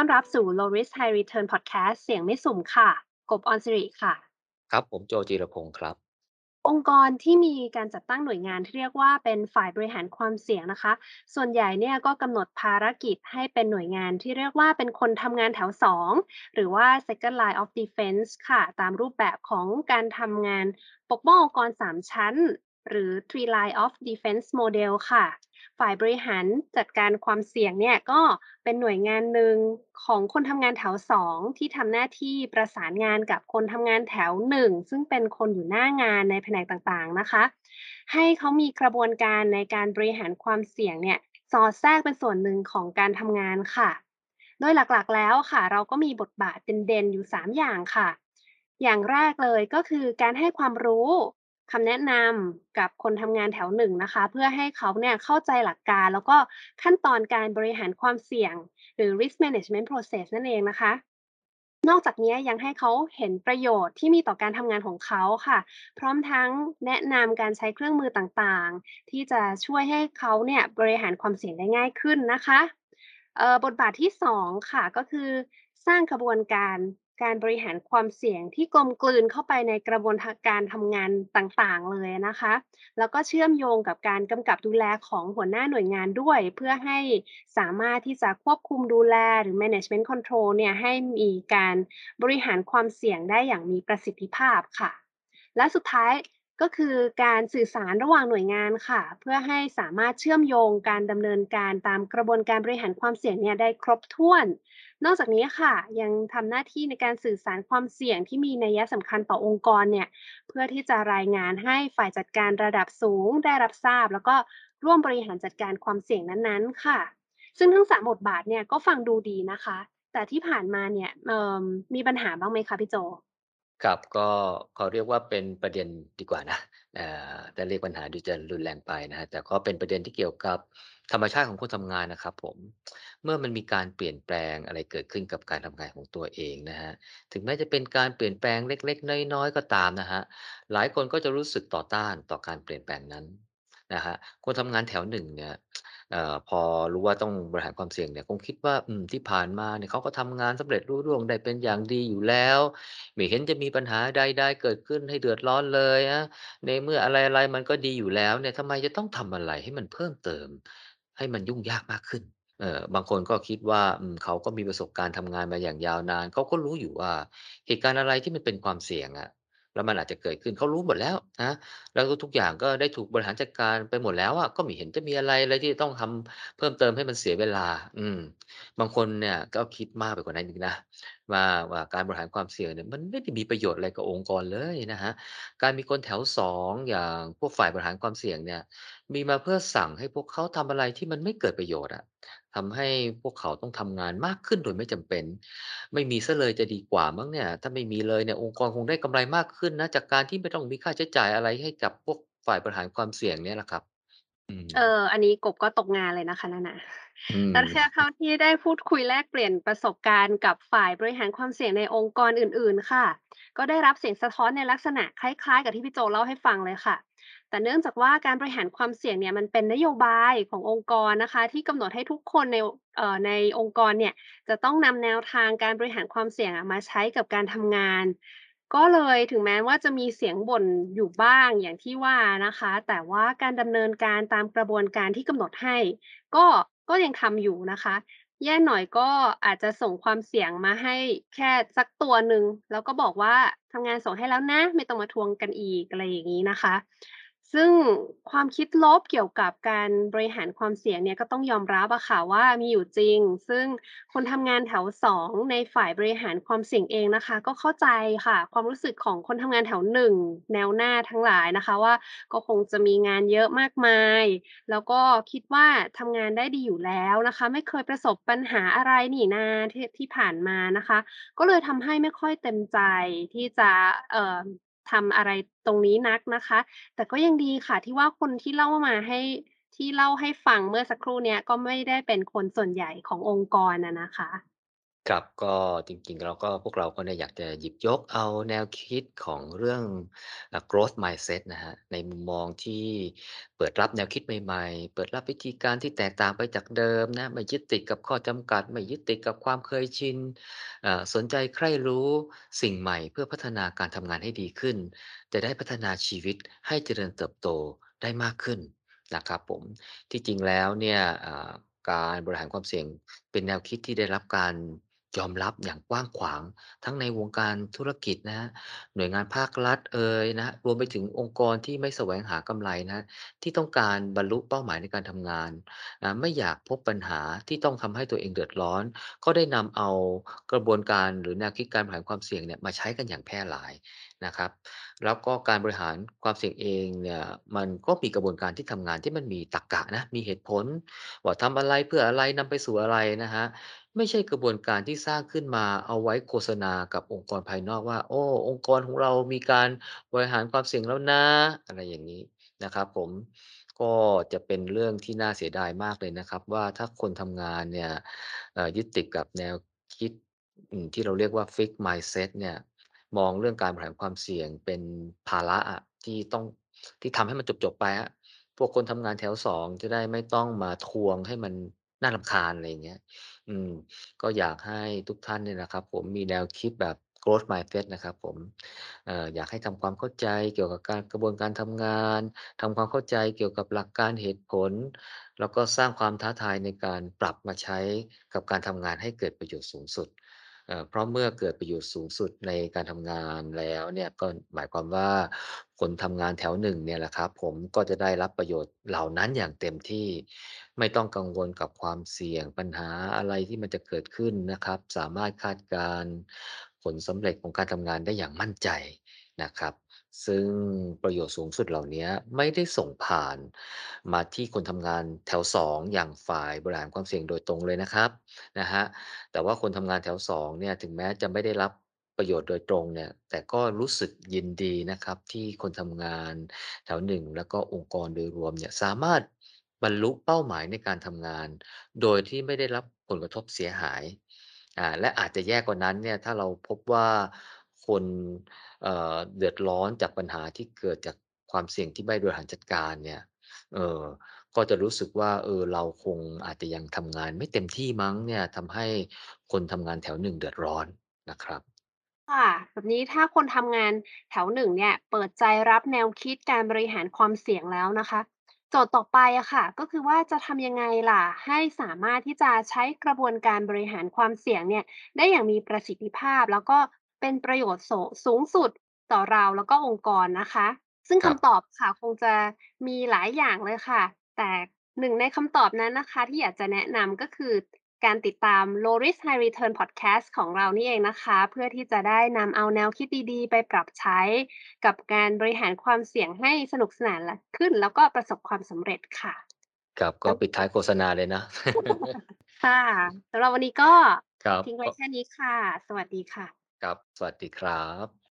ต้อนรับสู่ Low Risk High Return Podcast เสียงไม่สุ่มค่ะ กบออนสิริค่ะ ครับ ผมโจจีรพงศ์ครับ องค์กรที่มีการจัดตั้งหน่วยงานที่เรียกว่าเป็นฝ่ายบริหารความเสี่ยงนะคะ ส่วนใหญ่เนี่ยก็กำหนดภารกิจให้เป็นหน่วยงานที่เรียกว่าเป็นคนทำงานแถว 2 หรือว่า second line of defense ค่ะ ตามรูปแบบของการทำงานปกป้ององค์กร 3 ชั้น หรือ three line of defense model ค่ะ ฝ่ายบริหารจัดการความเสี่ยงเนี่ยก็เป็นหน่วยงานหนึ่งของคนทำงานแถว 2 ที่ทำหน้าที่ประสานงานกับคนทำงานแถว 1 ซึ่งเป็นคนอยู่หน้างานในแผนกต่างๆนะคะ ให้เขามีกระบวนการในการบริหารความเสี่ยงเนี่ยสอดแทรกเป็นส่วนหนึ่งของการทำงานค่ะ โดยหลักๆแล้วค่ะ เราก็มีบทบาทเด่นๆอยู่ 3 อย่างค่ะ อย่างแรกเลยก็คือการให้ความรู้ คำแนะนำกับคนทำงานแถวหนึ่งนะคะ เพื่อให้เขาเนี่ยเข้าใจหลักการ แล้วก็ขั้นตอนการบริหารความเสี่ยง หรือ risk management process นั่นเองนะคะ นอกจากนี้ยังให้เขาเห็นประโยชน์ที่มีต่อการทำงานของเขาค่ะ พร้อมทั้งแนะนำการใช้เครื่องมือต่างๆ ที่จะช่วยให้เขาเนี่ยบริหารความเสี่ยงได้ง่ายขึ้นนะคะบทบาทที่ 2 ค่ะก็คือสร้างกระบวนการ การบริหารความเสี่ยงที่กลมกลืนเข้าไปในกระบวนการทำงานต่างๆเลยนะคะ แล้วก็เชื่อมโยงกับการกำกับดูแลของหัวหน้าหน่วยงานด้วย เพื่อให้สามารถที่จะควบคุมดูแลหรือ management control เนี่ยให้มีการบริหารความเสี่ยงได้อย่างมีประสิทธิภาพค่ะ และสุดท้าย ก็คือการสื่อสารระหว่างหน่วยงานค่ะ เพื่อให้สามารถเชื่อมโยงการดำเนินการตามกระบวนการบริหารความเสี่ยงเนี่ยได้ครบถ้วน นอกจากนี้ค่ะ ยังทำหน้าที่ในการสื่อสารความเสี่ยงที่มีนัยสำคัญต่อองค์กรเนี่ยเพื่อที่จะรายงานให้ฝ่ายจัดการระดับสูงได้รับทราบ แล้วก็ร่วมบริหารจัดการความเสี่ยงนั้นๆ ค่ะ ซึ่งทั้งสามบทบาทเนี่ยก็ฟังดูดีนะคะ แต่ที่ผ่านมาเนี่ยมีปัญหาบ้างไหมคะพี่โจ ครับ ก็เขาเรียกว่าเป็นประเด็นดีกว่านะ เอ่อ แต่เรียกปัญหาดูจะรุนแรงไปนะฮะแต่ก็เป็นประเด็นที่เกี่ยวกับธรรมชาติของคนทำงานนะครับผม เมื่อมันมีการเปลี่ยนแปลงอะไรเกิดขึ้นกับการทำงานของตัวเองนะฮะถึงแม้จะเป็นการเปลี่ยนแปลงเล็ก ๆ น้อย ๆ ก็ตามนะฮะหลายคนก็จะรู้สึกต่อต้านต่อการเปลี่ยนแปลงนั้น นะฮะคนทำงานแถวหนึ่งเนี่ย เอ่อ พอรู้ว่าต้องบริหารความเสี่ยงเนี่ย คงคิดว่า อืม ที่ผ่านมาเนี่ยเขาก็ทำงานสำเร็จรุ่ร่วงได้เป็นอย่างดีอยู่แล้ว ไม่เห็นจะมีปัญหาใด ๆ เกิดขึ้นให้เดือดร้อนเลยนะ ในเมื่ออะไร ๆ มันก็ดีอยู่แล้วเนี่ย ทำไมจะต้องทำอะไรให้มันเพิ่มเติม ให้มันยุ่งยากมากขึ้น เอ่อ บางคนก็คิดว่า อืม เขาก็มีประสบการณ์ทำงานมาอย่างยาวนาน เขาก็รู้อยู่ว่า เหตุการณ์อะไรที่มันเป็นความเสี่ยงอะ แล้วมันอาจจะเกิดขึ้นเขารู้หมดแล้วนะแล้วก็ทุกอย่างก็ได้ถูกบริหารจัดการไปหมดแล้วอะก็ไม่เห็นจะมีอะไรเลยที่ต้องทำเพิ่มเติมให้มันเสียเวลา อืม บางคนเนี่ยก็คิดมากไปกว่านั้นอีกนะว่าว่าการบริหารความเสี่ยงเนี่ยมันไม่ได้มีประโยชน์อะไรกับองค์กรเลยนะครับการมีคนแถว2อย่างพวกฝ่ายบริหารความเสี่ยงเนี่ย มีมาเพื่อสั่งให้พวกเขาทำอะไรที่มันไม่เกิดประโยชน์อะ ทำให้พวกเขาต้องทำงานมากขึ้นโดยไม่จำเป็น ไม่มีเสียเลยจะดีกว่ามั้งเนี่ย ถ้าไม่มีเลยเนี่ยองค์กรคงได้กำไรมากขึ้นนะ จากการที่ไม่ต้องมีค่าใช้จ่ายอะไรให้กับพวกฝ่ายบริหารความเสี่ยงเนี่ยแหละครับ อืม เออ อันนี้กบก็ตกงานเลยนะคะนั่นน่ะอืม แต่แค่เท่าที่ได้พูดคุยแลกเปลี่ยนประสบการณ์กับฝ่ายบริหารความเสี่ยงในองค์กรอื่น ๆ ค่ะ ก็ได้รับเสียงสะท้อนในลักษณะคล้าย ๆ กับที่พี่โจเล่าให้ฟังเลยค่ะ แต่เนื่องจากว่าการบริหารความเสี่ยงเนี่ยมันเป็นนโยบายขององค์กรนะคะ ที่กำหนดให้ทุกคนในในองค์กรเนี่ยจะต้องนำแนวทางการบริหารความเสี่ยงมาใช้กับการทำงาน ก็เลยถึงแม้ว่าจะมีเสียงบ่นอยู่บ้างอย่างที่ว่านะคะ แต่ว่าการดำเนินการตามกระบวนการที่กำหนดให้ ก็ก็ยังทำอยู่นะคะแย่หน่อยก็อาจจะส่งความเสี่ยงมาให้แค่สักตัวหนึ่งแล้วก็บอกว่าทำงานส่งให้แล้วนะ ไม่ต้องมาทวงกันอีกอะไรอย่างนี้นะคะ ซึ่งความคิดลบเกี่ยวกับการบริหารความเสี่ยงเนี่ยก็ต้องยอมรับอะค่ะว่ามีอยู่จริง ซึ่งคนทำงานแถว2ในฝ่ายบริหารความเสี่ยงเองนะคะ ก็เข้าใจค่ะ ความรู้สึกของคนทำงานแถว1แนวหน้าทั้งหลายนะคะว่าก็คงจะมีงานเยอะมากมาย แล้วก็คิดว่าทำงานได้ดีอยู่แล้วนะคะ ไม่เคยประสบปัญหาอะไรนี่นาที่ที่ผ่านมานะคะ ก็เลยทำให้ไม่ค่อยเต็มใจที่จะ ทำอะไรตรงนี้นักนะคะ แต่ก็ยังดีค่ะที่ว่าคนที่เล่ามาให้ที่เล่าให้ฟังเมื่อสักครู่เนี้ยก็ไม่ได้เป็นคนส่วนใหญ่ขององค์กรอะนะคะ ครับ ก็จริงๆแล้วก็พวกเราก็เนี่ยอยากจะหยิบยกเอาแนวคิดของเรื่องอ่า growth mindset นะครับในมุมมองที่เปิดรับแนวคิดใหม่ๆ เปิดรับวิธีการที่แตกต่างไปจากเดิมนะ ไม่ยึดติดกับข้อจำกัด ไม่ยึดติดกับความเคยชินอ่าสนใจใคร่รู้สิ่งใหม่เพื่อพัฒนาการทำงานให้ดีขึ้น จะได้พัฒนาชีวิตให้เจริญเติบโตได้มากขึ้นนะครับผม ที่จริงแล้วเนี่ยอ่าการบริหารความเสี่ยงเป็นแนวคิดที่ได้รับการ ยอมรับอย่างกว้างขวาง ทั้งในวงการธุรกิจนะฮะหน่วยงานภาครัฐเอ่ยนะครับรวมไปถึงองค์กรที่ไม่แสวงหากำไรนะที่ต้องการบรรลุเป้าหมายในการทำงานนะไม่อยากพบปัญหาที่ต้องทำให้ตัวเองเดือดร้อน ก็ได้นำเอากระบวนการหรือแนวคิดการผ่านความเสี่ยงเนี่ยมาใช้กันอย่างแพร่หลายนะครับ แล้วก็การบริหารความเสี่ยงเองเนี่ยมันก็มีกระบวนการที่ทำงานที่มันมีตรรกะนะมีเหตุผล ว่าทำอะไรเพื่ออะไรนำไปสู่อะไรนะครับไม่ใช่กระบวนการที่สร้างขึ้นมาเอาไว้โฆษณากับองค์กรภายนอกว่า โอ้ องค์กรของเรามีการบริหารความเสี่ยงแล้วนะ อะไรอย่างงี้นะครับผมก็จะเป็นเรื่องที่น่าเสียดายมากเลยนะครับ ว่าถ้าคนทำงานเนี่ยยึดติดกับแนวคิดที่เราเรียกว่า Fixed Mindset เนี่ย มองเรื่องการบริหารความเสี่ยงเป็นภาระอะที่ต้องที่ทำให้มันจบๆไปอะพวกคนทำงานแถว2จะได้ไม่ต้องมาทวงให้มันน่ารำคาญอะไรเงี้ย อืม ก็อยากให้ทุกท่านเนี่ยนะครับ ผมมีแนวคิดแบบ growth mindset นะครับ ผมเอ่ออยากให้ทำความเข้าใจเกี่ยวกับการกระบวนการทำงานทำความเข้าใจเกี่ยวกับหลักการเหตุผล แล้วก็สร้างความท้าทายในการปรับมาใช้กับการทำงานให้เกิดประโยชน์สูงสุด เพราะเมื่อเกิดประโยชน์สูงสุดในการทำงานแล้วเนี่ยก็หมายความว่าคนทำงานแถวหนึ่งเนี่ยแหละครับ ผมก็จะได้รับประโยชน์เหล่านั้นอย่างเต็มที่ ไม่ต้องกังวลกับความเสี่ยงปัญหาอะไรที่มันจะเกิดขึ้นนะครับ สามารถคาดการผลสำเร็จของการทำงานได้อย่างมั่นใจนะครับ ซึ่งประโยชน์สูงสุดเหล่านี้ไม่ได้ส่งผ่านมาที่คนทำงานแถว 2 อย่างฝ่ายบริหารความเสี่ยงโดยตรงเลยนะครับนะครับแต่ว่าคนทำงานแถว2เนี่ยถึงแม้จะไม่ได้รับประโยชน์โดยตรงเนี่ยแต่ก็รู้สึกยินดีนะครับที่คนทำงานแถว1แล้วก็องค์กรโดยรวมเนี่ยสามารถบรรลุเป้าหมายในการทำงาน โดยที่ไม่ได้รับผลกระทบเสียหายอ่าและอาจจะแย่กว่านั้นเนี่ยถ้าเราพบว่า คนเเดือดร้อนจากปัญหาที่เกิดจากความเสี่ยงที่ไม่บริหารจัดการเนี่ยเออก็จะรู้สึกว่าเออเราคงอาจจะยังทำงานไม่เต็มที่มั้งเนี่ยทำให้คนทำงานแถวหนึ่งเดือดร้อนนะครับ ค่ะแบบนี้ถ้าคนทำงานแถวหนึ่งเนี่ย เปิดใจรับแนวคิดการบริหารความเสี่ยงแล้วนะคะ โจทย์ต่อไปอะค่ะ ก็คือว่าจะทำยังไงล่ะ ให้สามารถที่จะใช้กระบวนการบริหารความเสี่ยงเนี่ย ได้อย่างมีประสิทธิภาพ แล้วก็ เป็นประโยชน์โสสูงสุดต่อเราแล้วก็องค์กรนะคะ ซึ่งครับคำตอบค่ะคงจะมีหลายอย่างเลยค่ะ แต่หนึ่งในคำตอบนั้นนะคะ ที่อยากจะแนะนำก็คือการติดตาม Low Risk High Return Podcast ของเรานี่เองนะคะ เพื่อที่จะได้นำเอาแนวคิดดีๆ ไปปรับใช้ กับการบริหารความเสี่ยงให้สนุกสนานละขึ้น แล้วก็ประสบความสำเร็จค่ะ ครับก็แล้วปิดท้ายโฆษณาเลยนะ ค่ะสำหรับวันนี้ก็ครับทิ้งไว้ก็แค่นี้ค่ะ สวัสดีค่ะ ครับ สวัสดีครับ